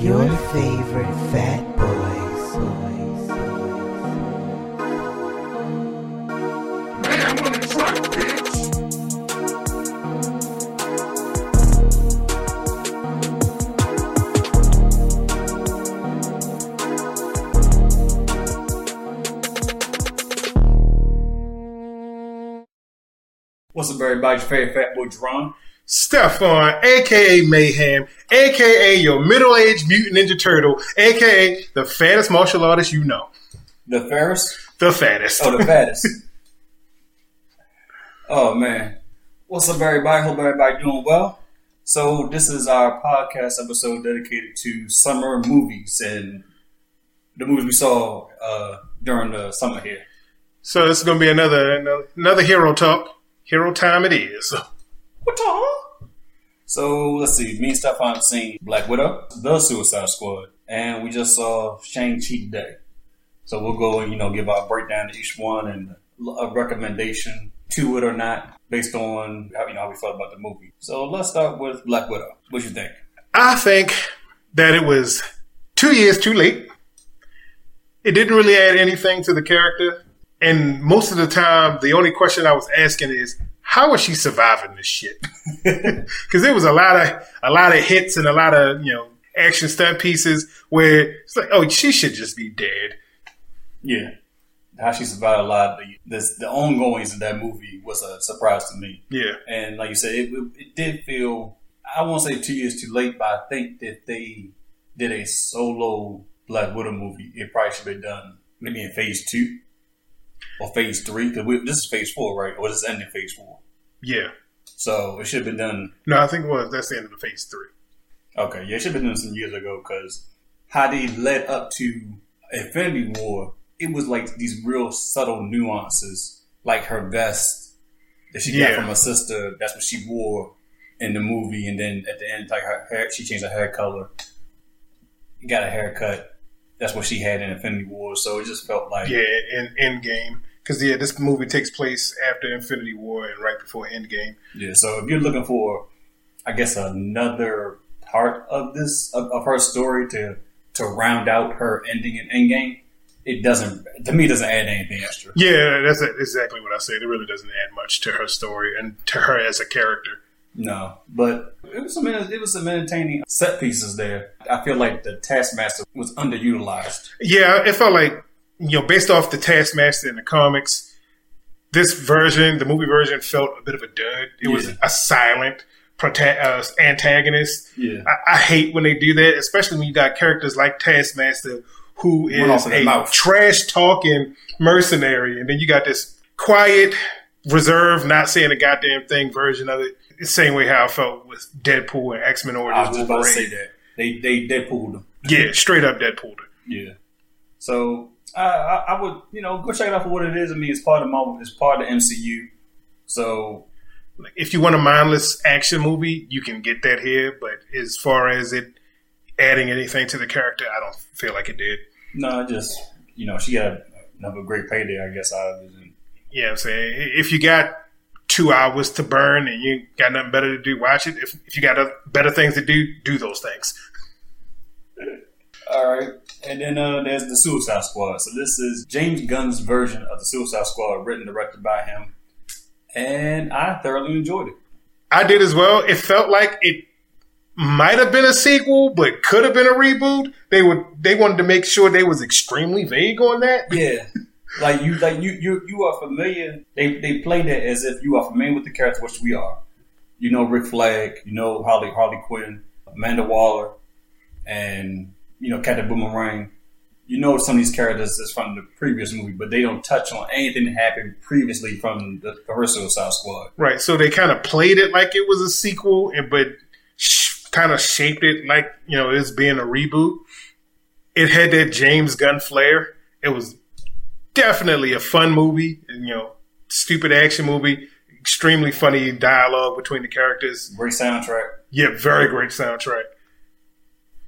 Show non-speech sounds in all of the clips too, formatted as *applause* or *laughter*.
Your favorite fat boys. What's up, everybody? Your favorite fat boy, Jerron. Stefan, aka Mayhem, aka your middle aged mutant ninja turtle, aka the fattest martial artist you know. The Ferris? The fattest. Oh, the fattest. oh, man. What's up, everybody? Hope everybody doing well. So, this is our podcast episode dedicated to summer movies and the movies we saw uh, during the summer here. so this is going to be another, another another hero talk. Hero time it is. What the? So let's see. Me and Stefan seen Black Widow, The Suicide Squad, and we just saw Shang Chi today. So we'll go and you know give our breakdown to each one and a recommendation to it or not based on how you know how we felt about the movie. So let's start with Black Widow. What you think? I think that it was two years too late. It didn't really add anything to the character. And most of the time, the only question I was asking is, how is she surviving this shit? *laughs* Because there was a lot of a lot of hits and a lot of you know action stunt pieces where it's like, oh, she should just be dead. Yeah, how she survived a lot. Of the, this, the ongoings of that movie was a surprise to me. Yeah, And like you said, it, it, it did feel, I won't say two years too late, but I think that they did a solo Black Widow movie. It probably should have been done maybe in phase two or phase three, because this is phase four, right? Or this is ending phase four. yeah. So it should have been done, No, I think well, that's the end of the phase three. okay, yeah, it should have been done some years ago, because how they led up to Infinity War, it was like these real subtle nuances, like her vest that she got from her sister. That's what she wore in the movie, and then at the end, like her hair, she changed her hair color, got a haircut. That's what she had in Infinity War. So it just felt like, Yeah, in Endgame. Because yeah, this movie takes place after Infinity War and right before Endgame. yeah. So if you're looking for, I guess, another part of this of, of her story to to round out her ending in Endgame, it doesn't. To me, doesn't add anything extra. Yeah, that's exactly what I said. It really doesn't add much to her story and to her as a character. No, but it was some it was some entertaining set pieces there. I feel like the Taskmaster was underutilized. Yeah, it felt like you know, based off the Taskmaster in the comics, this version, the movie version, felt a bit of a dud. It was a silent prota- uh, antagonist. Yeah, I, I hate when they do that, especially when you got characters like Taskmaster, who is a trash talking mercenary, and then you got this quiet, reserved, not saying a goddamn thing version of it. Same way how I felt with Deadpool and X Men Origins I was about to say that they they Deadpooled him. Yeah, straight up Deadpooled Deadpool. Yeah, so I, I I would you know go check it out for what it is. I mean, it's part of Marvel. It's part of the MCU. So if you want a mindless action movie, you can get that here. But as far as it adding anything to the character, I don't feel like it did. no, just you know she got another great payday. I guess out of it. And, Yeah, I'm saying if you got two hours to burn and you got nothing better to do, watch it. If, if you got other, better things to do, do those things. All right. And then uh, there's the Suicide Squad. So this is James Gunn's version of the Suicide Squad, written and directed by him. And I thoroughly enjoyed it. I did as well. It felt like it might have been a sequel, but could have been a reboot. They would they wanted to make sure they was extremely vague on that. Yeah. Like you like you you you are familiar they they played it as if you are familiar with the characters, which we are. You know Rick Flag, you know Harley Harley Quinn, Amanda Waller, and you know Captain Boomerang. You know some of these characters is from the previous movie, but they don't touch on anything that happened previously from the, first Suicide Squad. Right. So they kind of played it like it was a sequel, and but kind of shaped it like you know it's being a reboot. It had that James Gunn flair. It was definitely a fun movie, you know, stupid action movie. Extremely funny dialogue between the characters. Great soundtrack. Yeah, very great soundtrack.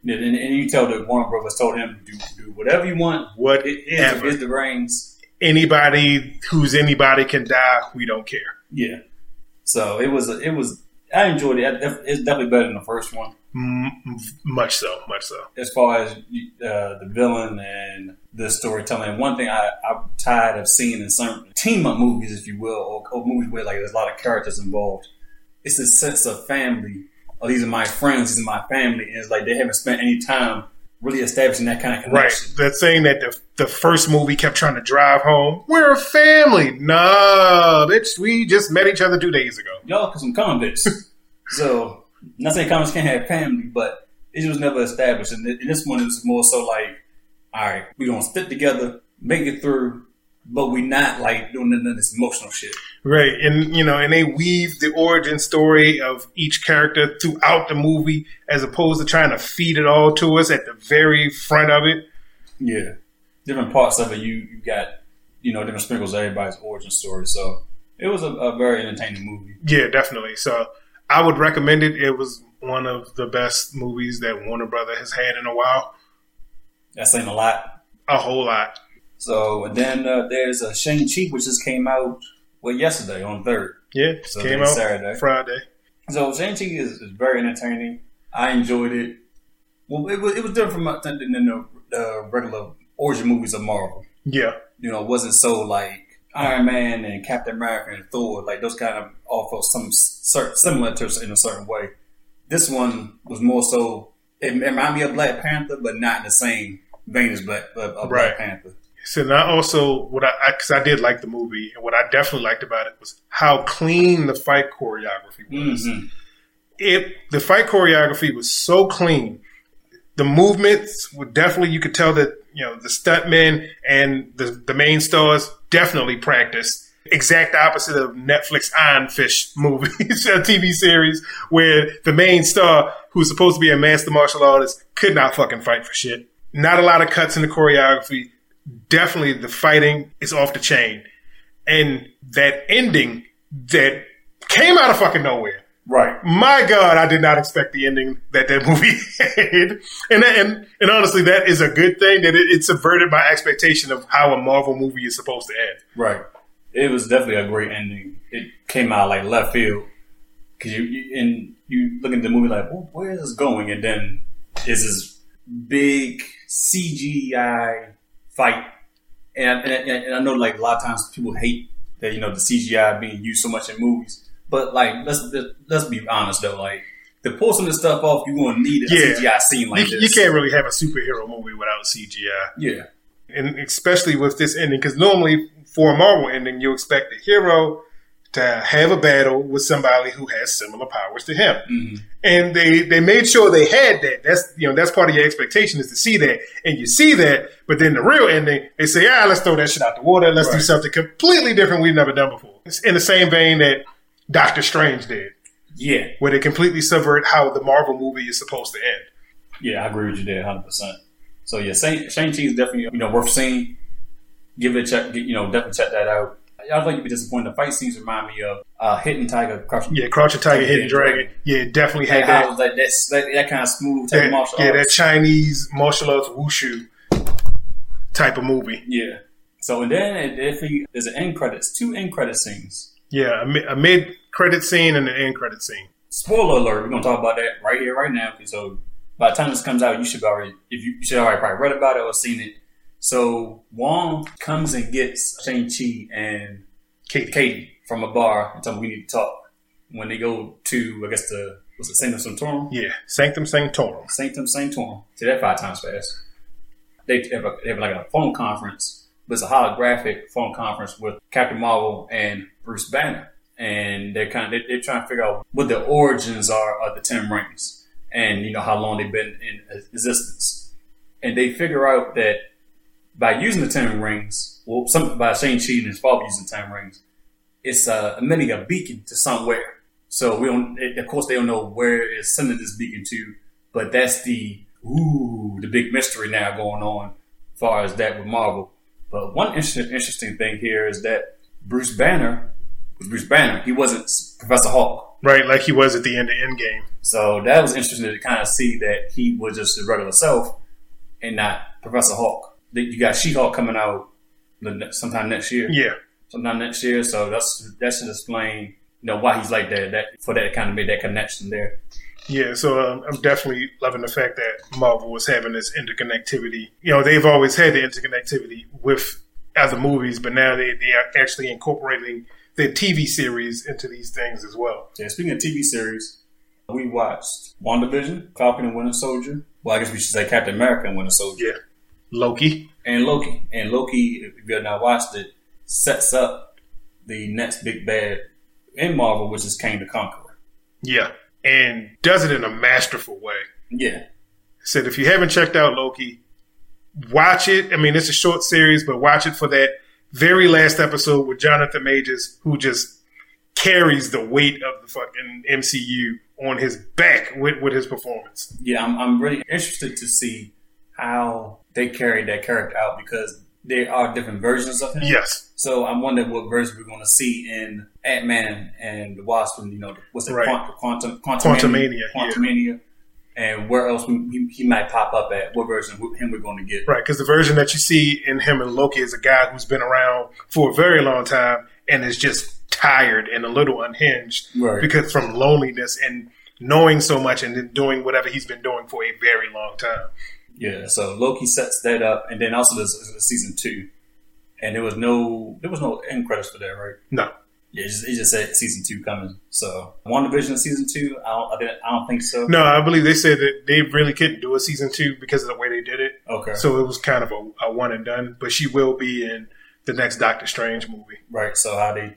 And, and, and you tell that Warner Brothers told him do do whatever you want. What It is is the reins. Anybody who's anybody can die. We don't care. Yeah. So it was it was I enjoyed it. It's definitely better than the first one. M- much so, much so. As far as uh, the villain and the storytelling, one thing I, I'm tired of seeing in some team up movies, if you will, or, or movies where like there's a lot of characters involved. It's a sense of family. Oh, these are my friends. These are my family. And it's like they haven't spent any time really establishing that kind of connection. Right. That saying that the, the first movie kept trying to drive home, we're a family. No, it's, we just met each other two days ago. Y'all cause some convicts. *laughs* so, not saying convicts can't have family, but it was never established. And this one is more so like, all right, we're going to stick together, make it through, but we're not like doing none of this emotional shit. Right. And, you know, and they weave the origin story of each character throughout the movie as opposed to trying to feed it all to us at the very front of it. Yeah. Different parts of it, you, you got, you know, different sprinkles of everybody's origin story. So it was a, a very entertaining movie. Yeah, definitely. So I would recommend it. It was one of the best movies that Warner Brother has had in a while. That's saying a lot. A whole lot. So and then uh, there's a Shang Chi, which just came out well yesterday on third. Yeah, so came out Saturday, Friday. So Shang Chi is, is, very entertaining. I enjoyed it. Well, it was it was different from than the uh, regular origin movies of Marvel. Yeah, you know, it wasn't so like Iron Man and Captain America and Thor, like those kind of all felt some certain, similar to in a certain way. This one was more so. It, it reminded me of Black Panther, but not in the same vein as Black, uh, Black right. Panther. So now also what I because I, I, did like the movie and what I definitely liked about it was how clean the fight choreography was. Mm-hmm. It the fight choreography was so clean. The movements were definitely you could tell that you know the stuntmen and the the main stars definitely practiced. Exact opposite of Netflix Iron Fist movies, *laughs* a TV series where the main star, who's supposed to be a master martial artist, could not fucking fight for shit. Not a lot of cuts in the choreography definitely the fighting is off the chain. And that ending that came out of fucking nowhere. Right. My God, I did not expect the ending that that *laughs* movie had. And, and, and honestly, that is a good thing that it, it subverted my expectation of how a Marvel movie is supposed to end. Right. It was definitely a great ending. It came out like left field. Cause you, you and you look at the movie like, well, where is this going? And then is this big CGI fight. And, and, and I know like a lot of times people hate that you know the CGI being used so much in movies, but like let's let's be honest though, like to pull some of this stuff off, you're going to need a yeah. CGI scene like you, this. You can't really have a superhero movie without CGI. Yeah, and especially with this ending, because normally for a Marvel ending, you expect the hero to have a battle with somebody who has similar powers to him. Mm-hmm. And they, they made sure they had that. That's you know that's part of your expectation is to see that, and you see that. But then the real ending, they say, ah, let's throw that shit out the water. Let's right. do something completely different we've never done before. It's in the same vein that Doctor Strange did. Yeah, where they completely subvert how the Marvel movie is supposed to end. Yeah, I agree with you there, hundred percent. So yeah, Shang Chi is definitely you know worth seeing. Give it a check. You know, definitely check that out. I think you'd be disappointed. The fight scenes remind me of uh, Hidden Tiger, Crouching. Yeah, Crouching Tiger, Hidden Dragon. Dragon. Yeah, definitely had that. Like that, that, that, kind of smooth type that, of martial yeah, arts. that Chinese martial arts wushu type of movie. Yeah. So and then if he, there's an end credits, two end credit scenes. Yeah, a, a mid credit scene and an end credit scene. Spoiler alert: We're gonna talk about that right here, right now. So by the time this comes out, you should already if you, you should already probably read about it or seen it. So Wong comes and gets Shang Chi and Katie. Katie from a bar and tell them we need to talk. When they go to, I guess the was it Sanctum Sanctorum? Yeah, Sanctum Sanctorum. Sanctum Sanctorum. See that five times fast. They have, a, they have like a phone conference, but it's a holographic phone conference with Captain Marvel and Bruce Banner, and they're kind of they, they're trying to figure out what the origins are of the Ten Rings, and you know how long they've been in existence, and they figure out that by using the Ten Rings, well, some by Shang Chi and his father using the Ten Rings, it's uh, emitting a beacon to somewhere. So we don't, it, of course, they don't know where it's sending this beacon to, but that's the ooh, the big mystery now going on, as far as that with Marvel. But one interesting, interesting thing here is that Bruce Banner was Bruce Banner. He wasn't Professor Hulk. Right, like he was at the end of Endgame. So that was interesting to kind of see that he was just his regular self and not Professor Hulk. You got She-Hulk coming out sometime next year. Yeah sometime next year. So that's that should explain you know why he's like that. That for that kind of made that connection there. Yeah, so um, I'm definitely loving the fact that Marvel was having this interconnectivity. You know, they've always had the interconnectivity with other movies, but now they, they are actually incorporating their TV series into these things as well. Yeah, speaking of TV series, we watched WandaVision, Falcon and Winter Soldier. Well, I guess we should say Captain America and Winter Soldier. Yeah. Loki. And Loki. And Loki, if you have not watched it, sets up the next big bad in Marvel, which is Kang the Conqueror. Yeah. And does it in a masterful way. Yeah. Said if you haven't checked out Loki, watch it. I mean, it's a short series, but watch it for that very last episode with Jonathan Majors, who just carries the weight of the fucking MCU on his back with, with his performance. Yeah, I'm, I'm really interested to see how they carried that character out because there are different versions of him. Yes. So I'm wondering what version we're going to see in Ant Man and the Wasp, and you know, what's it, Right. Quantum, Quantum, Quantumania, yeah. Quantumania, and where else he, he might pop up at? What version of him we're going to get? Right, because the version that you see in him and Loki is a guy who's been around for a very long time and is just tired and a little unhinged Right. because from loneliness and knowing so much and doing whatever he's been doing for a very long time. Yeah, so Loki sets that up, and then also there's there's season two, and there was no there was no end credits for that, right? No, Yeah, it just, it just said season two coming. So WandaVision season two, I don't I, didn't, I don't think so. no, I believe they said that they really couldn't do a season two because of the way they did it. Okay, So it was kind of a, a one and done. But she will be in the next Doctor Strange movie. right. So how they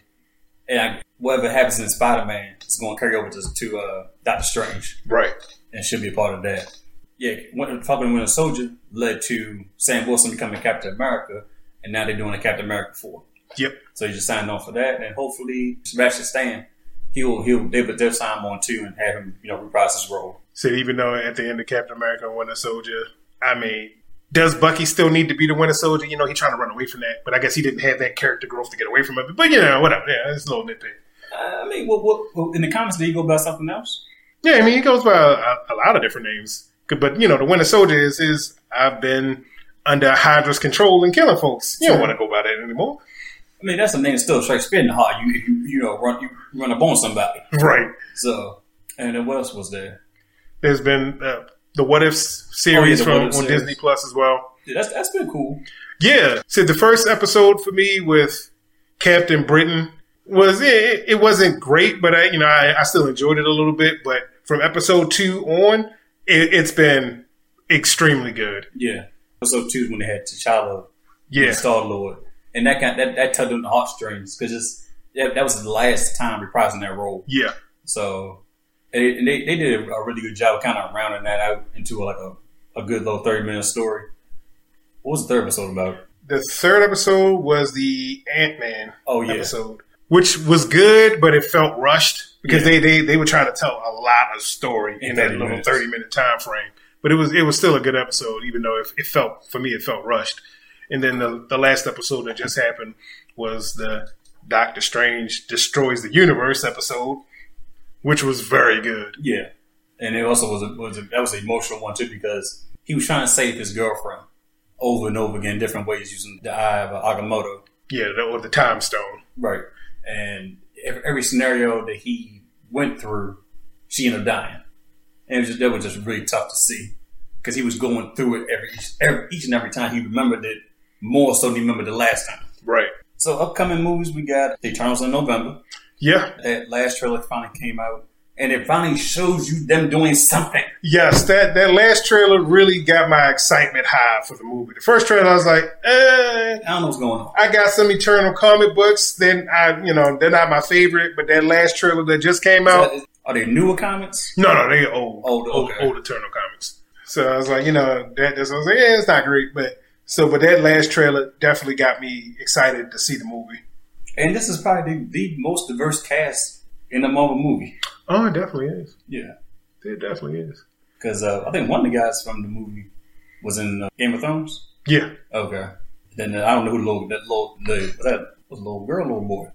and I, whatever happens in Spider Man is going to carry over to, to uh, Doctor Strange, Right. and should be a part of that. Yeah, when- Falcon and Winter Soldier led to Sam Wilson becoming Captain America, and now they're doing a Captain America four. Yep. So he just signed on for that, and hopefully Sebastian Stan, he'll he'll they they'll sign him on too and have him you know reprise his role. Said even though at the end of Captain America and Winter Soldier, I mean, does Bucky still need to be the Winter Soldier? You know, he's trying to run away from that, but I guess he didn't have that character growth to get away from it. But you know, whatever. Yeah, it's a little nitpick. I mean, what, what, what in the comics did he go by something else? Yeah, I mean, he goes by a, a lot of different names. But you know, the Winter Soldier is is I've been under Hydra's control and killing folks. You don't want to go by that anymore, I mean, that's name that's still Shakespearean hard. You you you know run you run up on somebody. right? So and then what else was there? There's been uh, the What Ifs series the from What on series. Disney Plus as well. Yeah, that's that's been cool. Yeah. So the first episode for me with Captain Britain was it, it wasn't great, but I you know I, I still enjoyed it a little bit. But from episode two on, it, it's been extremely good. Yeah. Episode two is when they had T'Challa, Yeah. Star Lord, and that kind that that tugged on the heartstrings because it's yeah, that was the last time reprising that role. Yeah. So they, and they, they did a really good job kind of rounding that out into like a, a good little 30 minute story. What was the third episode about? The third episode was the Ant Man Oh, yeah. episode, which was good, but it felt rushed because Yeah. they, they they were trying to tell a lot of story in, In that little minutes. thirty minute time frame. But it was it was still a good episode, even though it, it felt for me it felt rushed. And then the the last episode that just happened was the Doctor Strange destroys the universe episode, which was very good. Yeah. And it also was a, was a, that was an emotional one too because he was trying to save his girlfriend over and over again, different ways using the eye of Agamotto. Yeah, or the Time Stone. Right. And every, scenario that he went through, she ended up dying. And it was just, that was just really tough to see because he was going through it every, every each and every time. He remembered it more so than he remembered the last time. Right. So upcoming movies, we got The Eternals in November. Yeah. That last trailer finally came out. And it finally shows you them doing something. Yes, that, that last trailer really got my excitement high for the movie. The first trailer, I was like, eh, I don't know what's going on. I got some Eternal comic books. Then I, you know, they're not my favorite, but that last trailer that just came out, Are they newer comics? no, no, they old, Old, old, okay. old Eternal comics. So I was like, you know, that, that's, I was like, yeah, it's not great, but so, but that last trailer definitely got me excited to see the movie. And this is probably the, the most diverse cast in a Marvel movie. Oh, it definitely is. Yeah. It definitely is. Because uh, I think one of the guys from the movie was in uh, Game of Thrones. Yeah. Okay. Then uh, I don't know who the little, that little, the, that was little girl, little boy.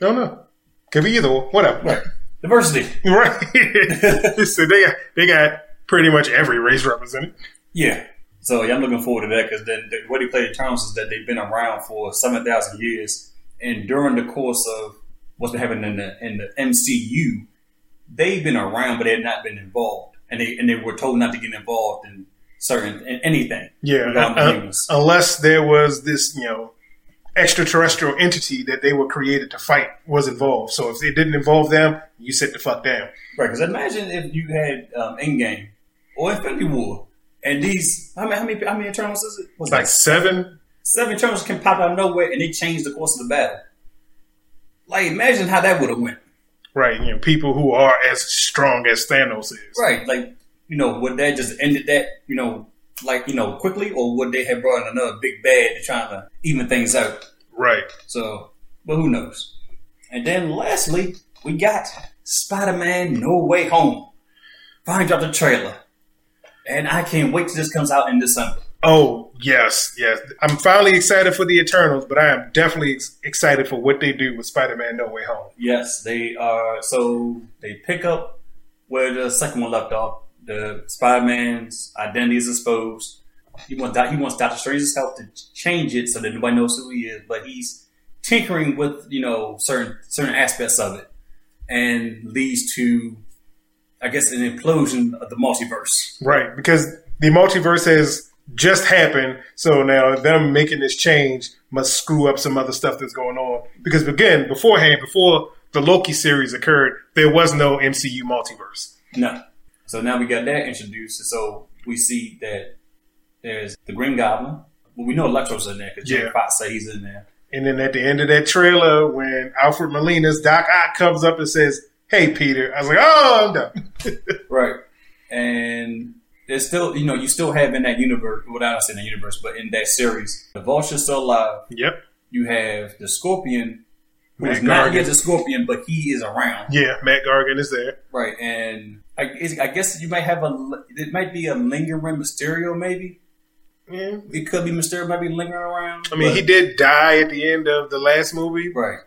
No, no. Could be either one. Whatever. Right. Diversity. *laughs* Right. *laughs* so they got, they got pretty much every race represented. Yeah. So yeah, I'm looking forward to that because then the, what he played Eternals is that they've been around for seven thousand years, and during the course of what's been happening in the in the MCU, they've been around, but they've not been involved, and they and they were told not to get involved in certain in anything. Yeah, uh, unless there was this, you know, extraterrestrial entity that they were created to fight was involved. So if it didn't involve them, you sit the fuck down. Right, because imagine if you had um, Endgame or Infinity War, and these how many how many how many Eternals is it? Was it Like seven. seven Eternals can pop out of nowhere and they change the course of the battle. Like imagine how that would have went. Right, you know, people who are as strong as Thanos is. Right, like you know, would that just ended that you know like you know quickly, or would they have brought in another big bad to try to even things out? Right. So, but who knows? And then lastly, we got Spider Man No Way Home. Finally dropped the trailer. And I can't wait till this comes out in December. Oh, yes, yes. I'm finally excited for the Eternals, but I am definitely ex- excited for what they do with Spider-Man No Way Home. Yes, they are. So they pick up where the second one left off. The Spider Man's identity is exposed. He wants he wants Doctor Strange's help to change it so that nobody knows who he is. But he's tinkering with you know certain certain aspects of it, and leads to, I guess, an implosion of the multiverse. Right, because the multiverse has just happened, so now them making this change must screw up some other stuff that's going on. Because again, beforehand, before the Loki series occurred, there was no MCU multiverse. No. So now we got that introduced. So we see that there's the Green Goblin. Well, we know Electro's in there because Yeah. Jamie Foxx say he's in there. And then at the end of that trailer, when Alfred Molina's Doc Ock comes up and says, "Hey, Peter," I was like, "Oh, I'm done." *laughs* Right. And there's still, you know, you still have in that universe, without us in the universe, but in that series, the Vulture's still alive. yep. You have the Scorpion, who's not yet the Scorpion, but he is around. Yeah, Mac Gargan is there. Right. And I, I guess you might have a, it might be a lingering Mysterio, maybe. Yeah. It could be Mysterio, might be lingering around. I mean, he did die at the end of the last movie, Right.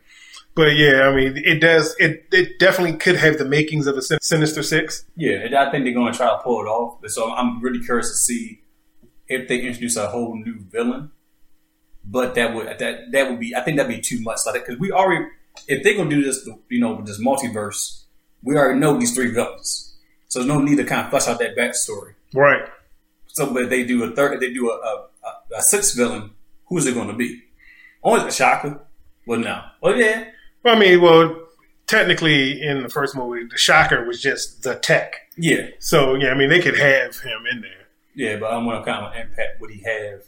But yeah, I mean, it does. It it definitely could have the makings of a Sinister Six. Yeah, I think they're going to try to pull it off. So I'm really curious to see if they introduce a whole new villain. But that would that that would be I think that'd be too much like because we already if they're gonna do this you know with this multiverse we already know these three villains so there's no need to kind of flesh out that backstory. Right. So but if they do a third if they do a a, a, a sixth villain who's it going to be? Only a shocker. Well, no. Well, yeah. Well, I mean, well, technically, in the first movie, the Shocker was just the tech. Yeah. So yeah, I mean, they could have him in there. Yeah, but I'm wondering what kind of impact would he have?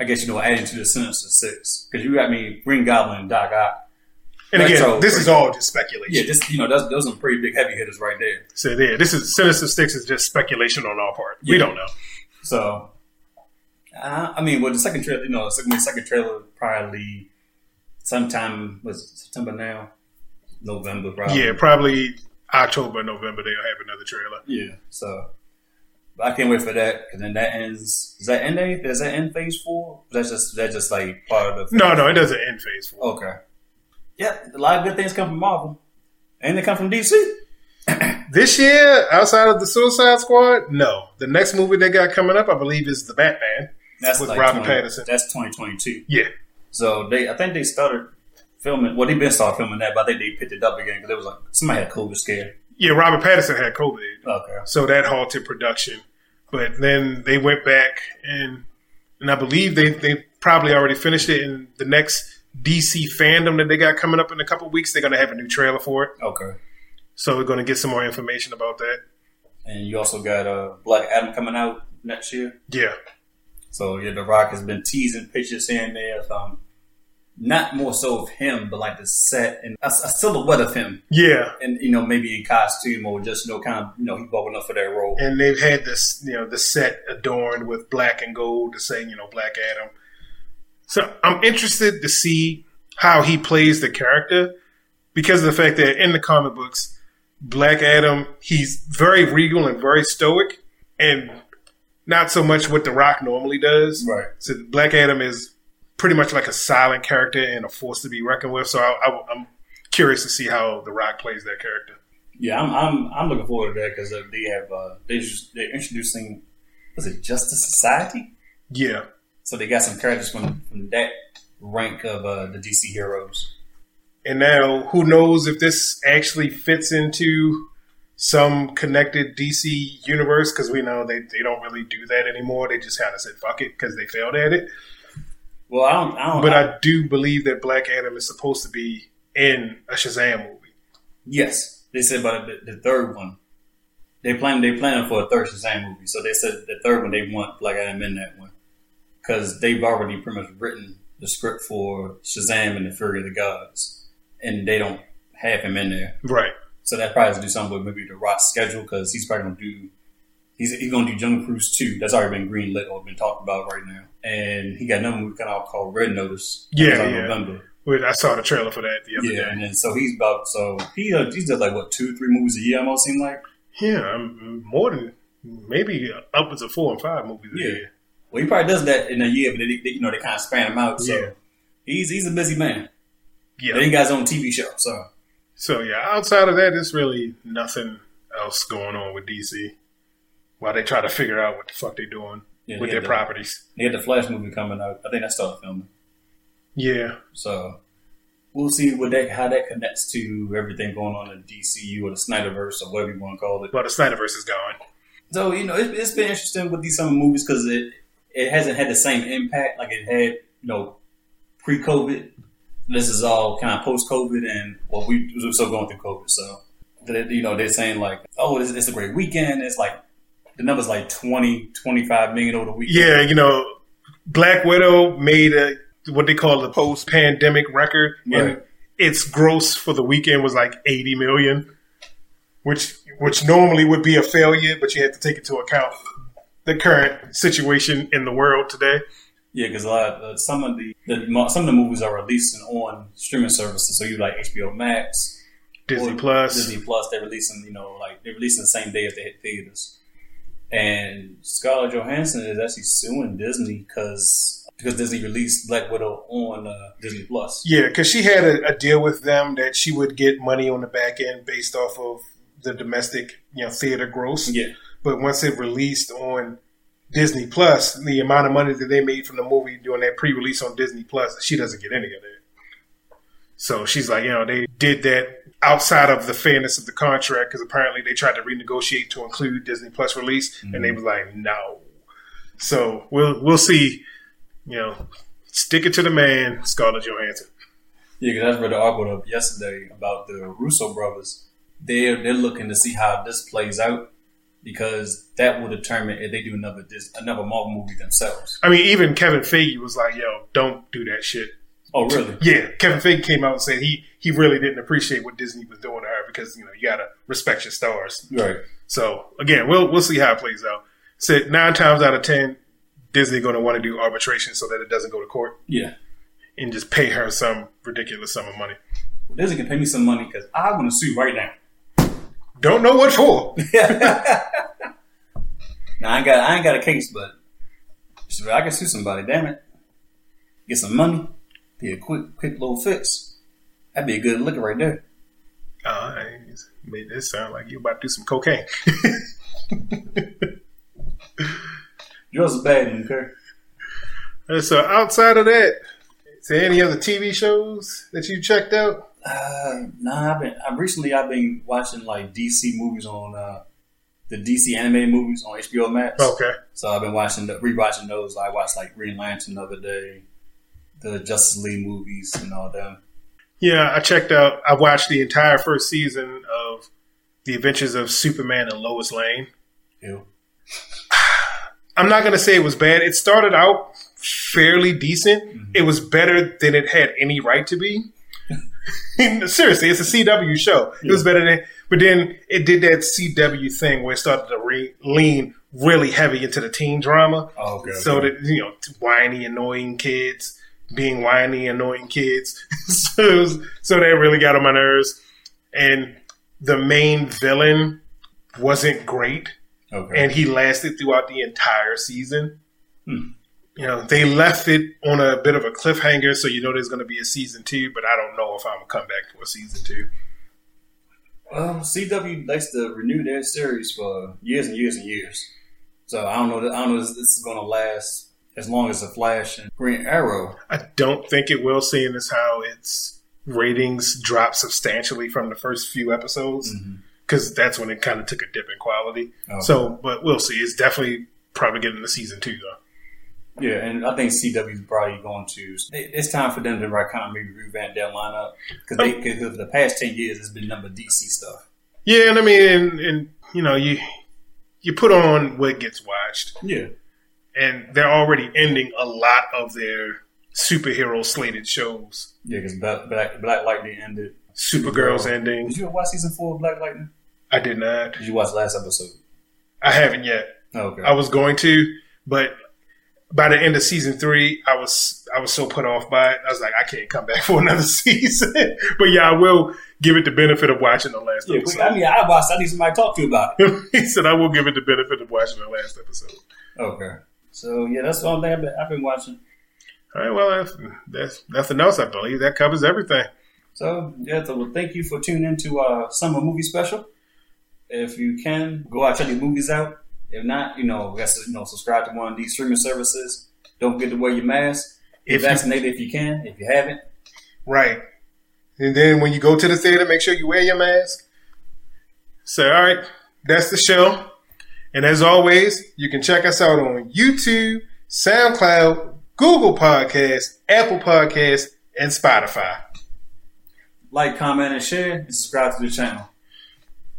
I guess you know, adding to the Sinister Six because you got me Green Goblin and Doc Ock. And again, Retro. this is all just speculation. Yeah, just you know, those those are some pretty big heavy hitters right there. So yeah, this is Sinister Six is just speculation on our part. We don't know. So, uh, I mean, well, the second trailer, you know, the second, second trailer probably sometime was September now, November probably. Yeah, probably October, November they'll have another trailer. yeah. So, but I can't wait for that because then that ends. Does that end? Does that end Phase Four? That's just that's just like part of the. No, no, it doesn't end Phase Four. Okay. Yeah, a lot of good things come from Marvel, and they come from DC. *coughs* This year, outside of the Suicide Squad, no. The next movie they got coming up, I believe, is the Batman. That's With like Robert 20 Pattinson. That's twenty twenty two. Yeah, So they, I think they started filming. Well, they been started filming that, but I think they picked it up again because it was like somebody had COVID scare. yeah. Robert Pattinson had COVID, Okay. so that halted production. But then they went back and and I believe they they probably already finished it. In the next DC fandom that they got coming up in a couple weeks, they're gonna have a new trailer for it. Okay. So we're gonna get some more information about that. And you also got uh, Black Adam coming out next year. Yeah, So yeah, The Rock has been teasing pictures here and there of um, not more so of him, but like the set and a, a silhouette of him, yeah. and you know maybe in costume or just you know kind of you know he bubbling up for that role. and they've had this, you know, the set adorned with black and gold to say, you know, Black Adam. So I'm interested to see how he plays the character because of the fact that in the comic books, Black Adam, he's very regal and very stoic and not so much what The Rock normally does. Right. So Black Adam is pretty much like a silent character and a force to be reckoned with. So I, I, I'm curious to see how The Rock plays that character. Yeah, I'm I'm, I'm looking forward to that because they have uh, they just, they're introducing was it Justice Society? Yeah. So they got some characters from, from that rank of uh, the DC heroes. And now, who knows if this actually fits into some connected DC universe? Because we know they, they don't really do that anymore. They just kind of said fuck it because they failed at it. Well, I don't. I don't. But I do believe that Black Adam is supposed to be in a Shazam movie. yes, they said about the, the third one. They plan. They planning for a third Shazam movie. So they said the third one they want Black Adam in that one because they've already pretty much written the script for Shazam and the Fury of the Gods, and they don't have him in there. Right. So that probably has to do something with maybe the Rock's schedule because he's probably gonna do. He's, he's gonna do Jungle Cruise two. That's already been greenlit or been talked about right now. And he got another movie coming out called Red Notice. Yeah, yeah. November. I saw the trailer for that the other Yeah, day. and then so he's about so he uh, he does like what two three movies a year almost seem like. Yeah, um, more than maybe upwards of four and five movies a Yeah. year. Well, he probably does that in a year, but they, they, you know they kind of span him out. So Yeah. he's he's a busy man. Yeah. Then he got his own TV show. So So yeah, outside of that, there's really nothing else going on with DC. While they try to figure out what the fuck they're doing yeah, with they their the- properties. They had the Flash movie coming out. I think that started filming. Yeah, So we'll see what that how that connects to everything going on in DCU or the Snyderverse or whatever you want to call it. well, the Snyderverse is gone. So you know, it, it's been interesting with these summer movies because it it hasn't had the same impact like it had you know pre COVID. This is all kind of post COVID, and well, we we're still going through COVID. So that you know, they're saying like, oh, it's, it's a great weekend. It's like the number's like 20, 25 million over the weekend. Yeah, you know, Black Widow made a what they call a post-pandemic record, Right. and its gross for the weekend was like eighty million, which which normally would be a failure, but you have to take into account the current situation in the world today. Yeah, because a lot of, uh, some of the, the some of the movies are releasing on streaming services. So you like HBO Max, Disney Plus, Disney Plus. They're releasing, you know, like they're releasing the same day as they hit theaters. And Scarlett Johansson is actually suing Disney because because Disney released Black Widow on uh, Disney Plus. Yeah, because she had a, a deal with them that she would get money on the back end based off of the domestic, you know, theater gross. Yeah, But once it released on Disney Plus, the amount of money that they made from the movie doing that pre-release on Disney Plus, she doesn't get any of that. So she's like, you know, they did that outside of the fairness of the contract because apparently they tried to renegotiate to include Disney Plus release, and they mm-hmm. was like, no. So we'll we'll see. You know, stick it to the man, Scarlett Johansson. yeah. Because I read an article up yesterday about the Russo brothers. They're they're looking to see how this plays out because that will determine if they do another Dis- another Marvel movie themselves. I mean, even Kevin Feige was like, "Yo, don't do that shit." Oh, really? Yeah, Kevin Feige came out and said he he really didn't appreciate what Disney was doing to her because you know you gotta respect your stars. Right. So again, we'll we'll see how it plays out. Said nine times out of ten, Disney going to want to do arbitration so that it doesn't go to court Yeah. and just pay her some ridiculous sum of money. Well, Disney can pay me some money because I want to sue right now. Don't know what for. *laughs* Now I ain't got I ain't got a case, but I can sue somebody. Damn it, get some money, be a quick quick little fix. That'd be a good liquor right there. Uh, I made this sound like you about to do some cocaine. *laughs* Yours is bad, okay? And so outside of that, is there any other TV shows that you checked out? Uh, nah, I've been I recently I've been watching like DC movies on uh the DC animated movies on HBO Max. Okay. So I've been watching the rewatching those. I watched like Green Lantern the other day, the Justice League movies and all them. Yeah, I checked out. I watched the entire first season of The Adventures of Superman and Lois Lane. Ew. *sighs* I'm not going to say it was bad. It started out fairly decent. It was better than it had any right to be. *laughs* Seriously, it's a CW show. It was better than, but then it did that CW thing where it started to re- lean really heavy into the teen drama. Oh, okay. So that you know, whiny, annoying kids being whiny, annoying kids. *laughs* so, was, so that really got on my nerves. And the main villain wasn't great, okay. and he lasted throughout the entire season. Hmm. You know, they left it on a bit of a cliffhanger, so you know there's going to be a season two. But I don't know if I'm gonna come back for a season two. Um, well, CW likes to renew their series for years and years and years. So I don't know. That, I don't know if this is going to last as long as the Flash and Green Arrow. I don't think it will, seeing as how it's ratings dropped substantially from the first few episodes mm-hmm. because that's when it kind of took a dip in quality. Okay. So, but we'll see. It's definitely probably getting to season two though. Yeah, and I think CW is probably going to. It's time for them to right, kind of maybe revamp their lineup because they oh. cause for the past ten years it's been number DC stuff. Yeah, and I mean, and, and you know, you you put on what gets watched, Yeah, and they're already ending a lot of their superhero slated shows. yeah, because Black, Black, Black Lightning ended. Supergirl's Supergirl. ending. Did you watch season four of Black Lightning? I did not. Did you watch last episode? I haven't yet. Oh, okay. I was going to, but by the end of season three, I was I was so put off by it. I was like, I can't come back *laughs* for another season. *laughs* but yeah, I will give it the benefit of watching the last yeah, episode. I mean, I watched. I need somebody to talk to about it. *laughs* he said, I will give it the benefit of watching the last episode. Okay. So yeah, that's the only thing I've been, I've been watching. All right, well, that's, that's nothing else. I believe that covers everything. So yeah, so well, thank you for tuning into our uh, summer movie special. If you can go out check these movies out. If not, you know, guess you know, subscribe to one of these streaming services. Don't forget to wear your mask. Get If you- vaccinated if you can. If you haven't, Right. And then when you go to the theater, make sure you wear your mask. So, all right, that's the show. And as always, you can check us out on YouTube, SoundCloud, Google Podcasts, Apple Podcasts, and Spotify. like, comment, and share, and subscribe to the channel.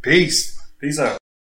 Peace. Peace out.